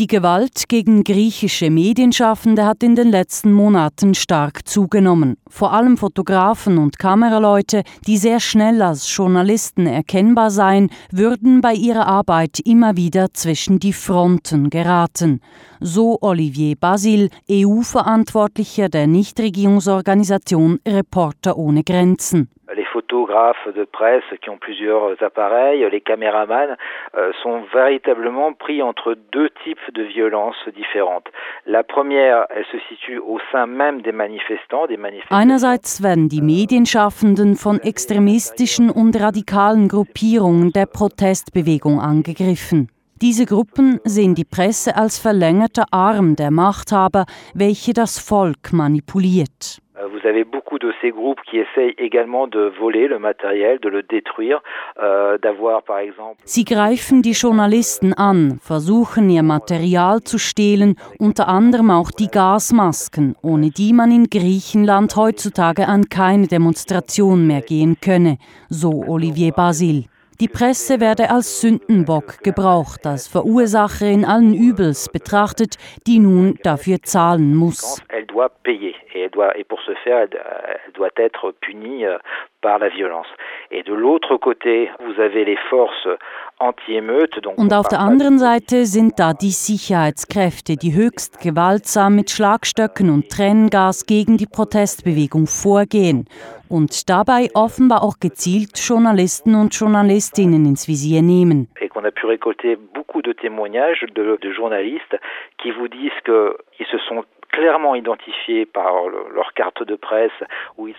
Die Gewalt gegen griechische Medienschaffende hat in den letzten Monaten stark zugenommen. Vor allem Fotografen und Kameraleute, die sehr schnell als Journalisten erkennbar seien, würden bei ihrer Arbeit immer wieder zwischen die Fronten geraten. So Olivier Basil, EU-Verantwortlicher der Nichtregierungsorganisation Reporter ohne Grenzen. Photographes de presse qui ont plusieurs appareils, les caméramans, euh, sont véritablement pris entre deux types de violences différentes. La première, elle se situe au sein même des manifestants, des manifestants. Einerseits werden die Medienschaffenden von extremistischen und radikalen Gruppierungen der Protestbewegung angegriffen. Diese Gruppen sehen die Presse als verlängerter Arm der Machthaber, welche das Volk manipuliert. Vous avez beaucoup de ces groupes qui essayent également de voler le matériel, de le détruire, euh, d'avoir par exemple. Sie greifen die Journalisten an, versuchen ihr Material zu stehlen, unter anderem auch die Gasmasken, ohne die man in Griechenland heutzutage an keine Demonstration mehr gehen könne, so Olivier Basil. Die Presse werde als Sündenbock gebraucht, als Verursacherin allen Übels betrachtet, die nun dafür zahlen muss. Und auf der anderen Seite sind da die Sicherheitskräfte, die höchst gewaltsam mit Schlagstöcken und Tränengas gegen die Protestbewegung vorgehen und dabei offenbar auch gezielt Journalisten und Journalistinnen ins Visier nehmen. Qu'on a pu récolter beaucoup de témoignages de, de journalistes qui vous disent qu'ils se sont clairement identifiés par leur carte de presse.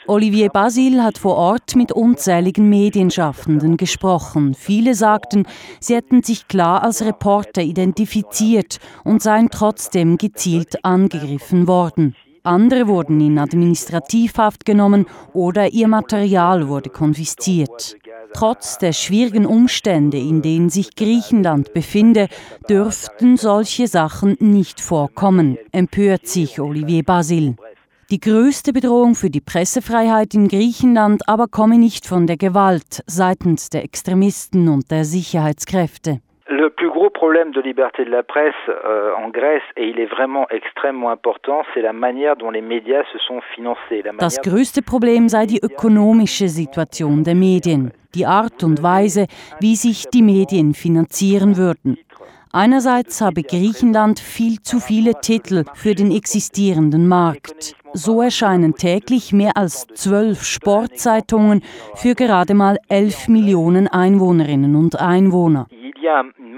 Olivier Basil hat vor Ort mit unzähligen Medienschaffenden gesprochen. Viele sagten, sie hätten sich klar als Reporter identifiziert und seien trotzdem gezielt angegriffen worden. Andere wurden in Administrativhaft genommen oder ihr Material wurde konfisziert. Trotz der schwierigen Umstände, in denen sich Griechenland befinde, dürften solche Sachen nicht vorkommen, empört sich Olivier Basil. Die größte Bedrohung für die Pressefreiheit in Griechenland aber komme nicht von der Gewalt seitens der Extremisten und der Sicherheitskräfte. Problème de liberté de la presse euh, en Grèce, et il est vraiment extrêmement important, c'est la manière dont les médias se sont financés. Das größte Problem sei die ökonomische Situation der Medien, die Art und Weise, wie sich die Medien finanzieren würden. Einerseits habe Griechenland viel zu viele Titel für den existierenden Markt. So erscheinen täglich mehr als zwölf Sportzeitungen für gerade mal elf Millionen Einwohnerinnen und Einwohner.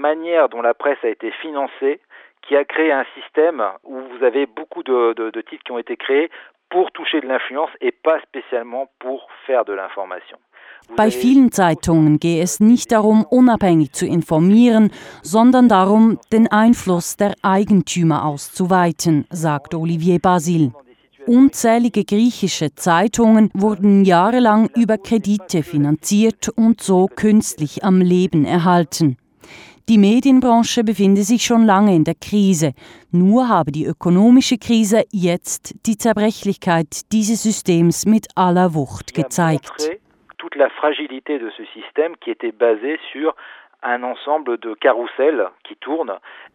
Manière dont la presse a été financée qui a créé un système où vous avez beaucoup de, de, de titres qui ont été créés pour toucher de l'influence et pas spécialement pour faire de l'information. Bei vielen Zeitungen gehe es nicht darum, unabhängig zu informieren, sondern darum, den Einfluss der Eigentümer auszuweiten, sagt Olivier Basil. Unzählige griechische Zeitungen wurden jahrelang über Kredite finanziert und so künstlich am Leben erhalten. Die Medienbranche befinde sich schon lange in der Krise. Nur habe die ökonomische Krise jetzt die Zerbrechlichkeit dieses Systems mit aller Wucht gezeigt toute la fragilité de ce système qui était basé sur.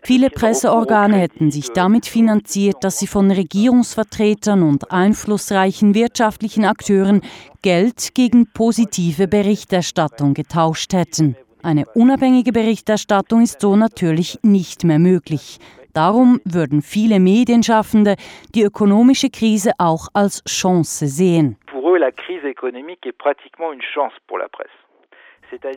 Viele Presseorgane hätten sich damit finanziert, dass sie von Regierungsvertretern und einflussreichen wirtschaftlichen Akteuren Geld gegen positive Berichterstattung getauscht hätten. Eine unabhängige Berichterstattung ist so natürlich nicht mehr möglich. Darum würden viele Medienschaffende die ökonomische Krise auch als Chance sehen.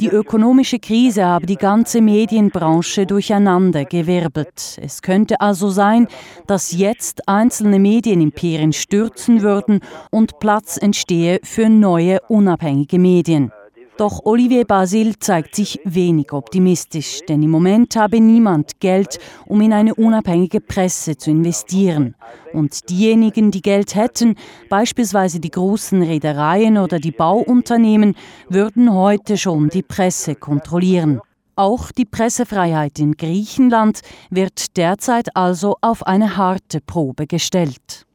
Die ökonomische Krise habe die ganze Medienbranche durcheinander gewirbelt. Es könnte also sein, dass jetzt einzelne Medienimperien stürzen würden und Platz entstehe für neue unabhängige Medien. Doch Olivier Basil zeigt sich wenig optimistisch, denn im Moment habe niemand Geld, um in eine unabhängige Presse zu investieren. Und diejenigen, die Geld hätten, beispielsweise die großen Reedereien oder die Bauunternehmen, würden heute schon die Presse kontrollieren. Auch die Pressefreiheit in Griechenland wird derzeit also auf eine harte Probe gestellt.